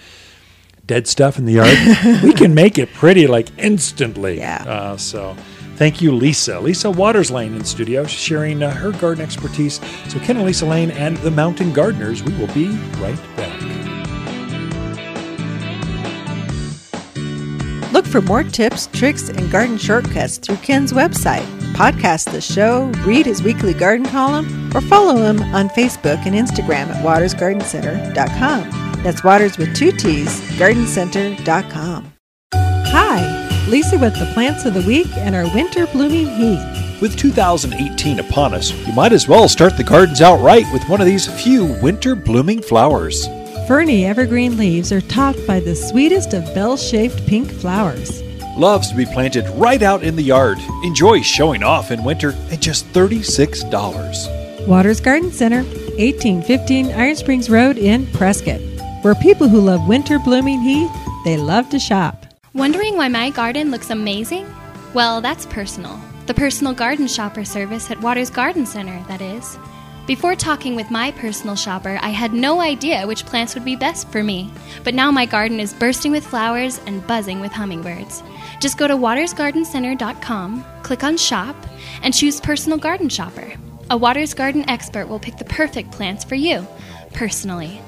dead stuff in the yard. we can make it pretty like instantly. Yeah. Uh, so thank you, Lisa. Lisa Waters Lane in studio, sharing uh, her garden expertise. So Ken and Lisa Lane and the Mountain Gardeners. We will be right back. For more tips, tricks, and garden shortcuts through Ken's website. Podcast the show, read his weekly garden column, or follow him on Facebook and Instagram at watersgardencenter.com. That's Waters with two T's, gardencenter.com. Hi, Lisa with the plants of the week and our winter blooming heath. With 2018 upon us, you might as well start the gardens outright with one of these few winter blooming flowers. Ferny evergreen leaves are topped by the sweetest of bell shaped pink flowers. Loves to be planted right out in the yard. Enjoy showing off in winter at just $36. Waters Garden Center, 1815 Iron Springs Road in Prescott. Where people who love winter blooming heath, they love to shop. Wondering why my garden looks amazing? Well, that's personal. The personal garden shopper service at Waters Garden Center, that is. Before talking with my personal shopper, I had no idea which plants would be best for me. But now my garden is bursting with flowers and buzzing with hummingbirds. Just go to watersgardencenter.com, click on Shop, and choose Personal Garden Shopper. A Waters Garden expert will pick the perfect plants for you, personally.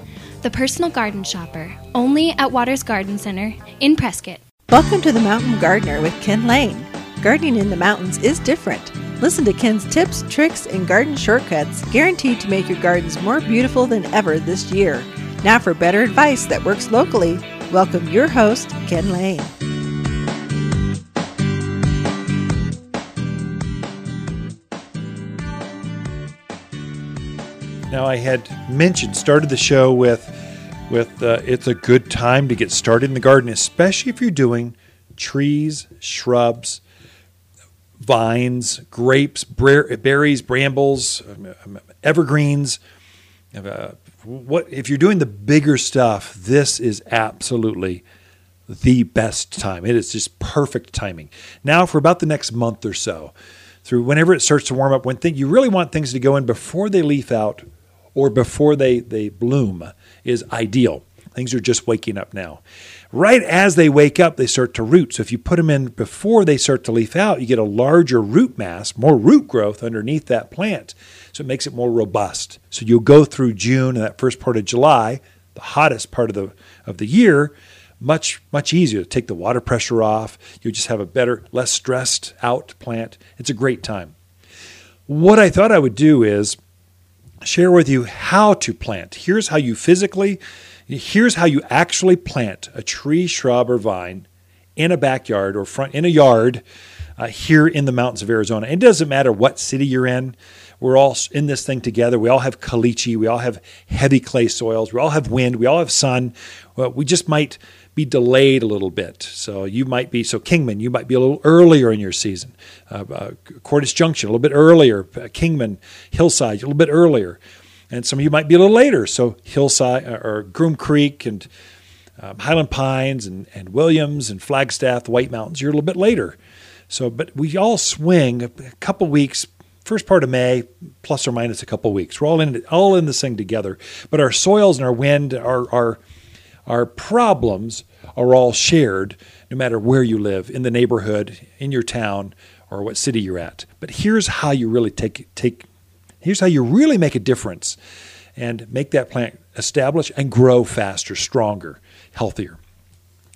The Personal Garden Shopper, only at Waters Garden Center in Prescott. Welcome to the Mountain Gardener with Ken Lane. Gardening in the mountains is different. Listen to Ken's tips, tricks, and garden shortcuts guaranteed to make your gardens more beautiful than ever this year. Now, for better advice that works locally, welcome your host, Ken Lane. Now, I had mentioned, started the show with, with uh, it's a good time to get started in the garden, especially if you're doing trees, shrubs, vines, grapes, berries, brambles, um, um, evergreens. Uh, what if you're doing the bigger stuff? This is absolutely the best time. It is just perfect timing. Now, for about the next month or so, through whenever it starts to warm up, when thing you really want things to go in before they leaf out or before they they bloom is ideal. Things are just waking up now. Right as they wake up, they start to root. So if you put them in before they start to leaf out, you get a larger root mass, more root growth underneath that plant. So it makes it more robust. So you'll go through June and that first part of July, the hottest part of the of the year, much much easier to take the water pressure off. You just have a better, less stressed out plant. It's a great time. What I thought I would do is share with you how to plant. Here's how you physically, here's how you actually plant a tree, shrub, or vine in a backyard or front in a yard uh, here in the mountains of Arizona. It doesn't matter what city you're in. We're all in this thing together. We all have caliche. We all have heavy clay soils. We all have wind. We all have sun. Well, we just might be delayed a little bit. So you might be, so Kingman, you might be a little earlier in your season. Uh, uh, Junction, a little bit earlier. Uh, Kingman, Hillside, a little bit earlier. And some of you might be a little later. So Hillside uh, or Groom Creek and um, Highland Pines and, and Williams and Flagstaff, White Mountains, you're a little bit later. So, but we all swing a couple weeks, first part of May, plus or minus a couple weeks. We're all in all in this thing together. But our soils and our wind, our our our problems are all shared, no matter where you live, in the neighborhood, in your town, or what city you're at. But here's how you really take take. Here's how you really make a difference, and make that plant establish and grow faster, stronger, healthier.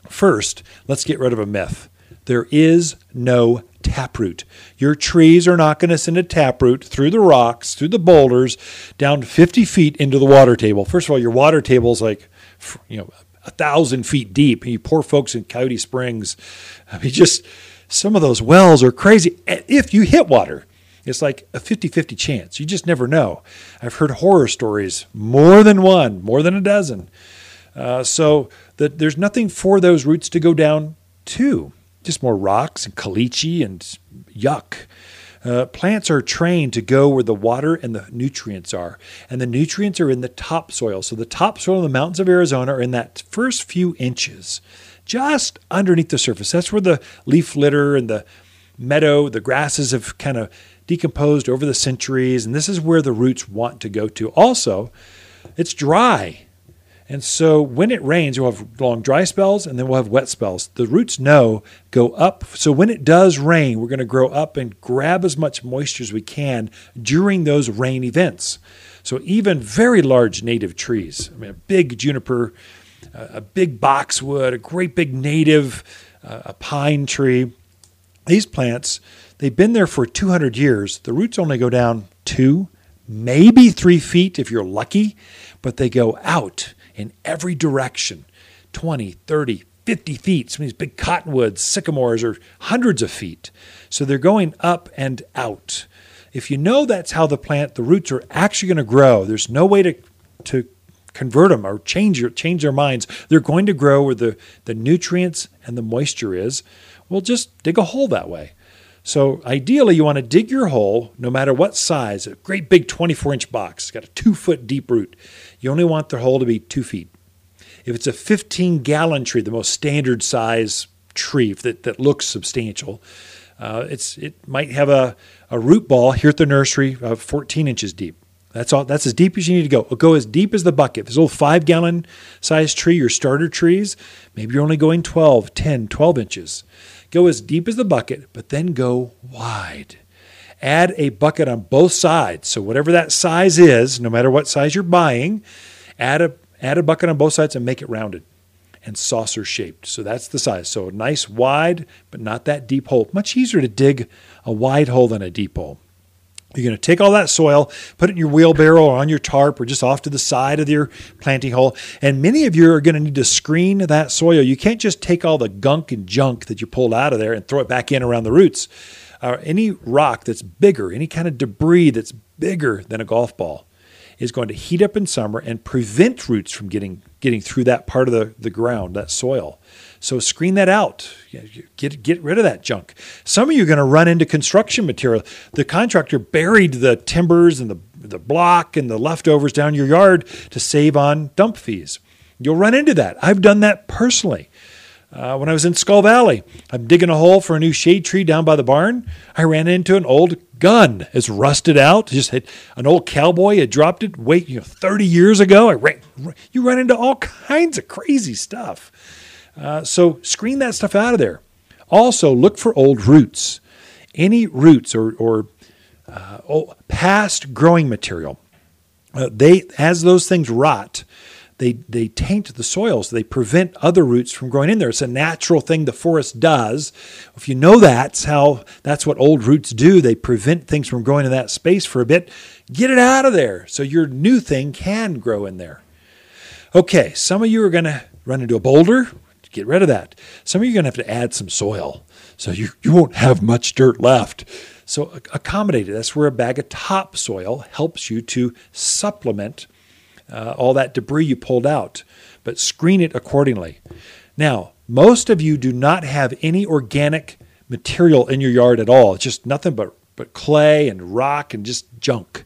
First, let's get rid of a myth. There is no taproot. Your trees are not going to send a taproot through the rocks, through the boulders, down 50 feet into the water table. First of all, your water table is like, you know, a thousand feet deep. You poor folks in Coyote Springs, I mean, just some of those wells are crazy. If you hit water, it's like a 50 50 chance. You just never know. I've heard horror stories, more than one, more than a dozen. Uh, so that there's nothing for those roots to go down to, just more rocks and caliche and yuck. Uh, plants are trained to go where the water and the nutrients are, and the nutrients are in the topsoil. So the topsoil in the mountains of Arizona are in that first few inches, just underneath the surface. That's where the leaf litter and the meadow, the grasses have kind of decomposed over the centuries, and this is where the roots want to go to. Also, it's dry. And so when it rains, we'll have long dry spells and then we'll have wet spells. The roots know go up. So when it does rain, we're going to grow up and grab as much moisture as we can during those rain events. So even very large native trees, I mean, a big juniper, a big boxwood, a great big native, uh, a pine tree, these plants They've been there for 200 years. The roots only go down two, maybe three feet if you're lucky, but they go out in every direction 20, 30, 50 feet. Some of these big cottonwoods, sycamores are hundreds of feet. So they're going up and out. If you know that's how the plant, the roots are actually going to grow, there's no way to, to convert them or change, your, change their minds. They're going to grow where the, the nutrients and the moisture is. Well, just dig a hole that way. So ideally, you want to dig your hole, no matter what size, a great big 24 inch box, it's got a two foot deep root. You only want the hole to be two feet. If it's a 15 gallon tree, the most standard size tree that, that looks substantial, uh, it's, it might have a, a root ball here at the nursery of 14 inches deep. That's all. That's as deep as you need to go. Go as deep as the bucket. If it's a little five gallon size tree, your starter trees, maybe you're only going 12, 10, 12 inches. Go as deep as the bucket, but then go wide. Add a bucket on both sides. So, whatever that size is, no matter what size you're buying, add a, add a bucket on both sides and make it rounded and saucer shaped. So, that's the size. So, a nice wide, but not that deep hole. Much easier to dig a wide hole than a deep hole. You're going to take all that soil, put it in your wheelbarrow or on your tarp or just off to the side of your planting hole. And many of you are going to need to screen that soil. You can't just take all the gunk and junk that you pulled out of there and throw it back in around the roots. Uh, any rock that's bigger, any kind of debris that's bigger than a golf ball, is going to heat up in summer and prevent roots from getting getting through that part of the, the ground, that soil. So screen that out. Get get rid of that junk. Some of you are going to run into construction material. The contractor buried the timbers and the the block and the leftovers down your yard to save on dump fees. You'll run into that. I've done that personally. Uh, when I was in Skull Valley, I'm digging a hole for a new shade tree down by the barn. I ran into an old gun. It's rusted out. Just had an old cowboy had dropped it. Wait, you know, 30 years ago. I ran, you run into all kinds of crazy stuff. Uh, so screen that stuff out of there. Also, look for old roots. Any roots or, or uh, past growing material. Uh, they as those things rot, they they taint the soils. They prevent other roots from growing in there. It's a natural thing the forest does. If you know that's how that's what old roots do. They prevent things from growing in that space for a bit. Get it out of there so your new thing can grow in there. Okay, some of you are going to run into a boulder get rid of that. Some of you are going to have to add some soil. So you, you won't have much dirt left. So accommodate it. That's where a bag of topsoil helps you to supplement uh, all that debris you pulled out, but screen it accordingly. Now, most of you do not have any organic material in your yard at all. It's just nothing but, but clay and rock and just junk.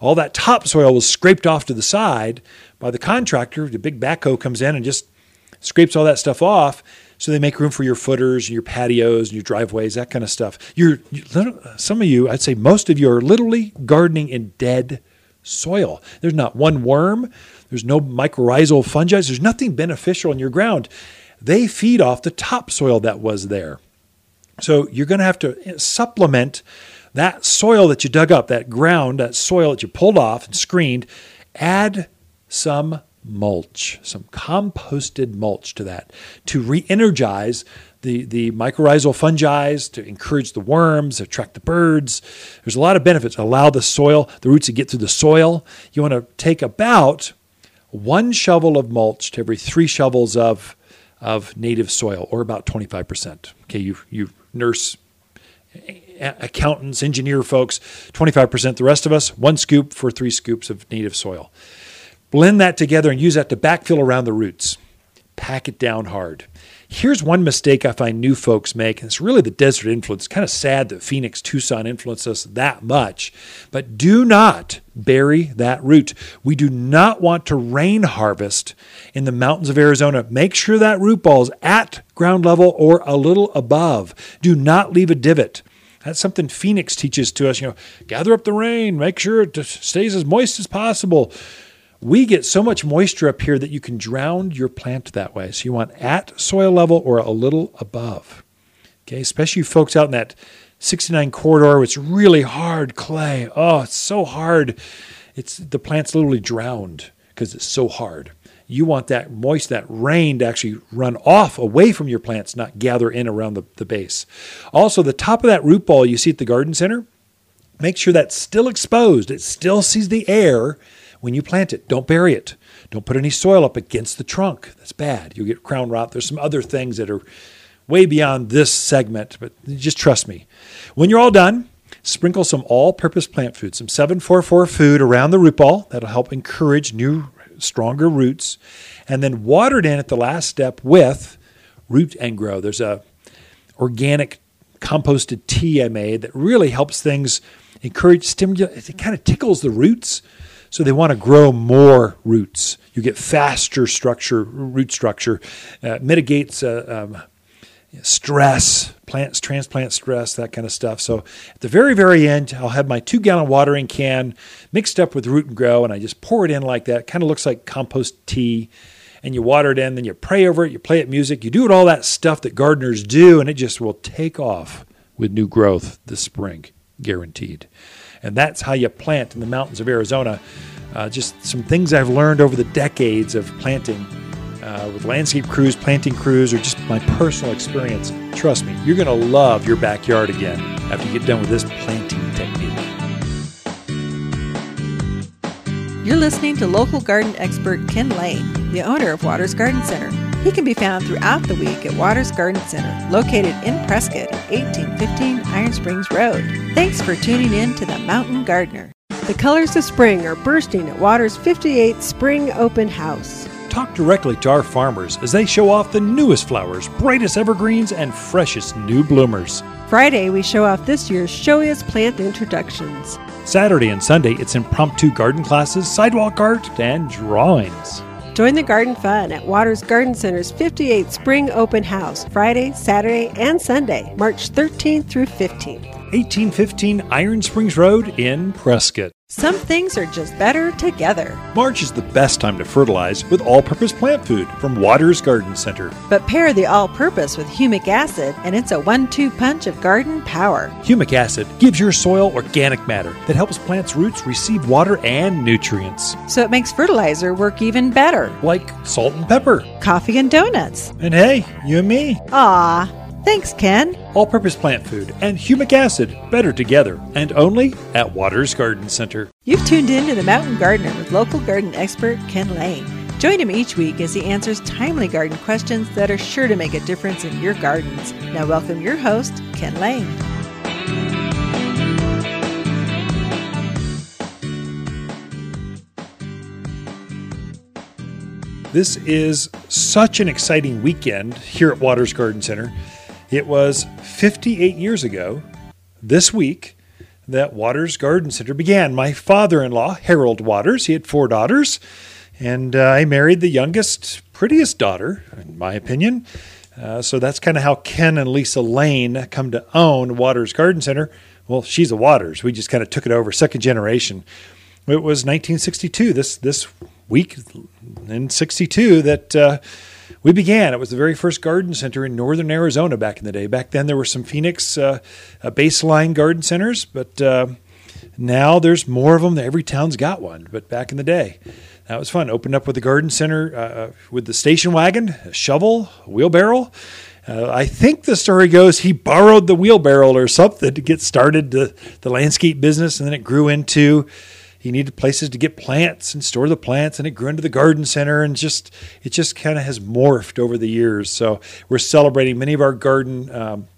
All that topsoil was scraped off to the side by the contractor. The big backhoe comes in and just scrapes all that stuff off. So they make room for your footers and your patios and your driveways, that kind of stuff. You're, you, some of you, I'd say most of you, are literally gardening in dead soil. There's not one worm. There's no mycorrhizal fungi. There's nothing beneficial in your ground. They feed off the topsoil that was there. So you're going to have to eh, supplement that soil that you dug up, that ground, that soil that you pulled off and screened. Add some mulch, some composted mulch to that to re energize the, the mycorrhizal fungi, to encourage the worms, attract the birds. There's a lot of benefits. Allow the soil, the roots to get through the soil. You want to take about one shovel of mulch to every three shovels of, of native soil, or about 25%. Okay, you, you nurse accountants, engineer folks, 25% the rest of us, one scoop for three scoops of native soil. Blend that together and use that to backfill around the roots. Pack it down hard. Here's one mistake I find new folks make, and it's really the desert influence. It's kind of sad that Phoenix, Tucson influenced us that much, but do not bury that root. We do not want to rain harvest in the mountains of Arizona. Make sure that root ball is at ground level or a little above. Do not leave a divot. That's something Phoenix teaches to us. You know, gather up the rain, make sure it stays as moist as possible we get so much moisture up here that you can drown your plant that way. So you want at soil level or a little above. Okay, especially you folks out in that 69 corridor, it's really hard clay. Oh, it's so hard. It's the plant's literally drowned because it's so hard. You want that moist, that rain to actually run off away from your plants, not gather in around the, the base. Also, the top of that root ball you see at the garden center, make sure that's still exposed. It still sees the air when you plant it. Don't bury it. Don't put any soil up against the trunk. That's bad. You'll get crown rot. There's some other things that are way beyond this segment, but just trust me. When you're all done, sprinkle some all purpose plant food, some 744 food around the root ball. That'll help encourage new, stronger roots. And then water it in at the last step with root and grow. There's a organic composted tea I made that really helps things encourage stimulate. It kind of tickles the roots so they want to grow more roots. You get faster structure, root structure, uh, mitigates uh, um, stress, plants, transplant stress, that kind of stuff. So at the very, very end, I'll have my two gallon watering can mixed up with root and grow, and I just pour it in like that. Kind of looks like compost tea. And you water it in, then you pray over it, you play it music, you do it all that stuff that gardeners do, and it just will take off with new growth this spring, guaranteed. And that's how you plant in the mountains of Arizona. Uh, just some things I've learned over the decades of planting uh, with landscape crews, planting crews, or just my personal experience. Trust me, you're going to love your backyard again after you get done with this planting technique. You're listening to local garden expert Ken Lane, the owner of Waters Garden Center. He can be found throughout the week at Waters Garden Center, located in Prescott, 1815 Iron Springs Road. Thanks for tuning in to The Mountain Gardener. The colors of spring are bursting at Waters 58 Spring Open House. Talk directly to our farmers as they show off the newest flowers, brightest evergreens, and freshest new bloomers. Friday, we show off this year's showiest plant introductions. Saturday and Sunday, it's impromptu garden classes, sidewalk art, and drawings. Join the garden fun at Waters Garden Center's 58 Spring Open House, Friday, Saturday, and Sunday, March 13th through 15th. 1815 Iron Springs Road in Prescott. Some things are just better together. March is the best time to fertilize with all purpose plant food from Waters Garden Center. But pair the all purpose with humic acid, and it's a one two punch of garden power. Humic acid gives your soil organic matter that helps plants' roots receive water and nutrients, So it makes fertilizer work even better. like salt and pepper. Coffee and donuts. And hey, you and me. Ah, thanks, Ken. All purpose plant food and humic acid better together and only at Waters Garden Center. You've tuned in to The Mountain Gardener with local garden expert Ken Lane. Join him each week as he answers timely garden questions that are sure to make a difference in your gardens. Now, welcome your host, Ken Lane. This is such an exciting weekend here at Waters Garden Center. It was 58 years ago this week that Waters Garden Center began. My father in law, Harold Waters, he had four daughters, and uh, I married the youngest, prettiest daughter, in my opinion. Uh, so that's kind of how Ken and Lisa Lane come to own Waters Garden Center. Well, she's a Waters. We just kind of took it over, second generation. It was 1962. This this week in '62 that uh, we began. It was the very first garden center in northern Arizona back in the day. Back then, there were some Phoenix uh, uh, baseline garden centers, but uh, now there's more of them. Every town's got one. But back in the day, that was fun. Opened up with the garden center uh, with the station wagon, a shovel, a wheelbarrow. Uh, I think the story goes he borrowed the wheelbarrow or something to get started the, the landscape business, and then it grew into he needed places to get plants and store the plants, and it grew into the garden center, and just it just kind of has morphed over the years. So we're celebrating many of our garden um,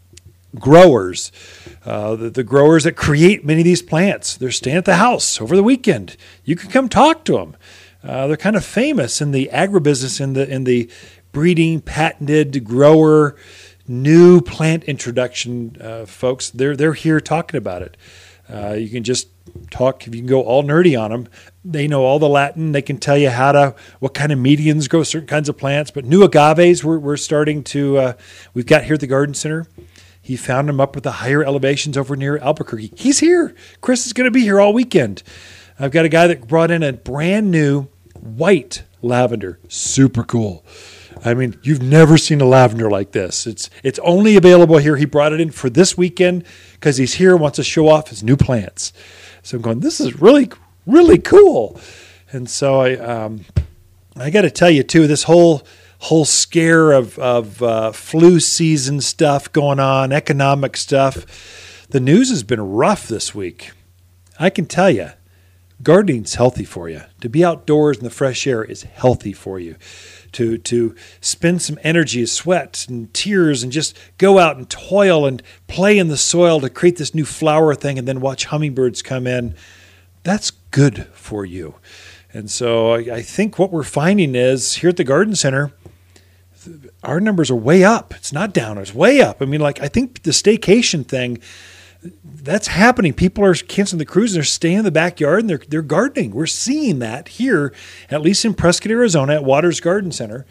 growers, uh, the, the growers that create many of these plants. They're staying at the house over the weekend. You can come talk to them. Uh, they're kind of famous in the agribusiness, in the in the breeding, patented grower, new plant introduction uh, folks. They're they're here talking about it. Uh, you can just talk. If you can go all nerdy on them. They know all the Latin. They can tell you how to what kind of medians grow certain kinds of plants. But new agaves, we're we're starting to. Uh, we've got here at the garden center. He found them up at the higher elevations over near Albuquerque. He's here. Chris is going to be here all weekend. I've got a guy that brought in a brand new white lavender. Super cool. I mean, you've never seen a lavender like this. It's it's only available here. He brought it in for this weekend because he's here wants to show off his new plants. So I'm going. This is really really cool. And so I um, I got to tell you too. This whole whole scare of of uh, flu season stuff going on, economic stuff. The news has been rough this week. I can tell you, gardening's healthy for you. To be outdoors in the fresh air is healthy for you to to spend some energy, sweat and tears, and just go out and toil and play in the soil to create this new flower thing, and then watch hummingbirds come in. That's good for you. And so I, I think what we're finding is here at the garden center, our numbers are way up. It's not down; it's way up. I mean, like I think the staycation thing that's happening. People are canceling the cruise they're staying in the backyard and they're they're gardening. We're seeing that here, at least in Prescott, Arizona, at Waters Garden Center.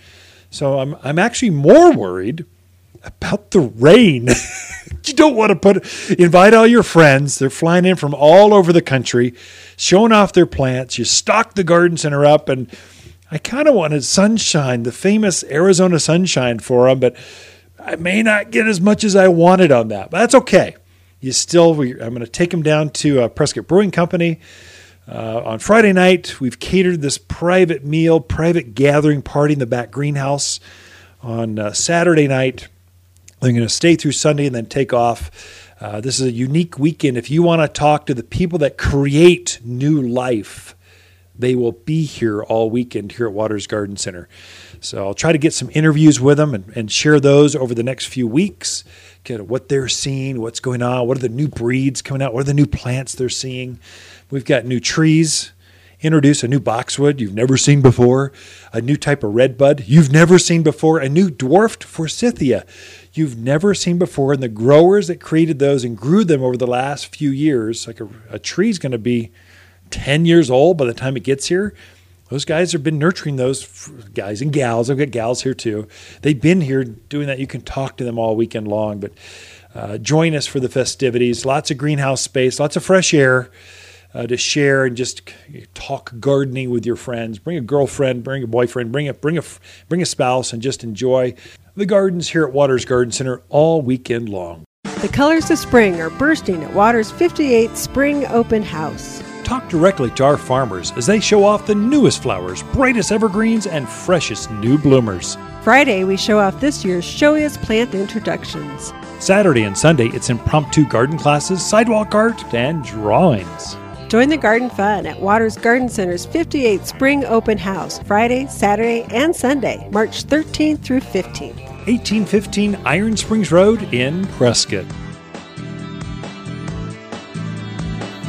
So I'm I'm actually more worried about the rain. you don't want to put invite all your friends. They're flying in from all over the country, showing off their plants. You stock the garden center up, and I kind of wanted sunshine, the famous Arizona sunshine for them, but I may not get as much as I wanted on that. But that's okay you still, I'm going to take them down to uh, Prescott Brewing Company. Uh, on Friday night, we've catered this private meal, private gathering party in the back greenhouse. On uh, Saturday night, they're going to stay through Sunday and then take off. Uh, this is a unique weekend. If you want to talk to the people that create new life, they will be here all weekend here at Waters Garden Center. So I'll try to get some interviews with them and, and share those over the next few weeks get what they're seeing, what's going on, what are the new breeds coming out, what are the new plants they're seeing. We've got new trees, introduce a new boxwood you've never seen before, a new type of redbud you've never seen before, a new dwarfed forsythia you've never seen before. And the growers that created those and grew them over the last few years, like a, a tree's going to be 10 years old by the time it gets here. Those guys have been nurturing those guys and gals. I've got gals here too. They've been here doing that. You can talk to them all weekend long, but uh, join us for the festivities. Lots of greenhouse space, lots of fresh air uh, to share and just talk gardening with your friends. Bring a girlfriend, bring a boyfriend, bring a bring a bring a spouse, and just enjoy the gardens here at Waters Garden Center all weekend long. The colors of spring are bursting at Waters 58 Spring Open House. Talk directly to our farmers as they show off the newest flowers, brightest evergreens, and freshest new bloomers. Friday, we show off this year's showiest plant introductions. Saturday and Sunday, it's impromptu garden classes, sidewalk art, and drawings. Join the garden fun at Waters Garden Center's 58th Spring Open House, Friday, Saturday, and Sunday, March 13th through 15th. 1815 Iron Springs Road in Prescott.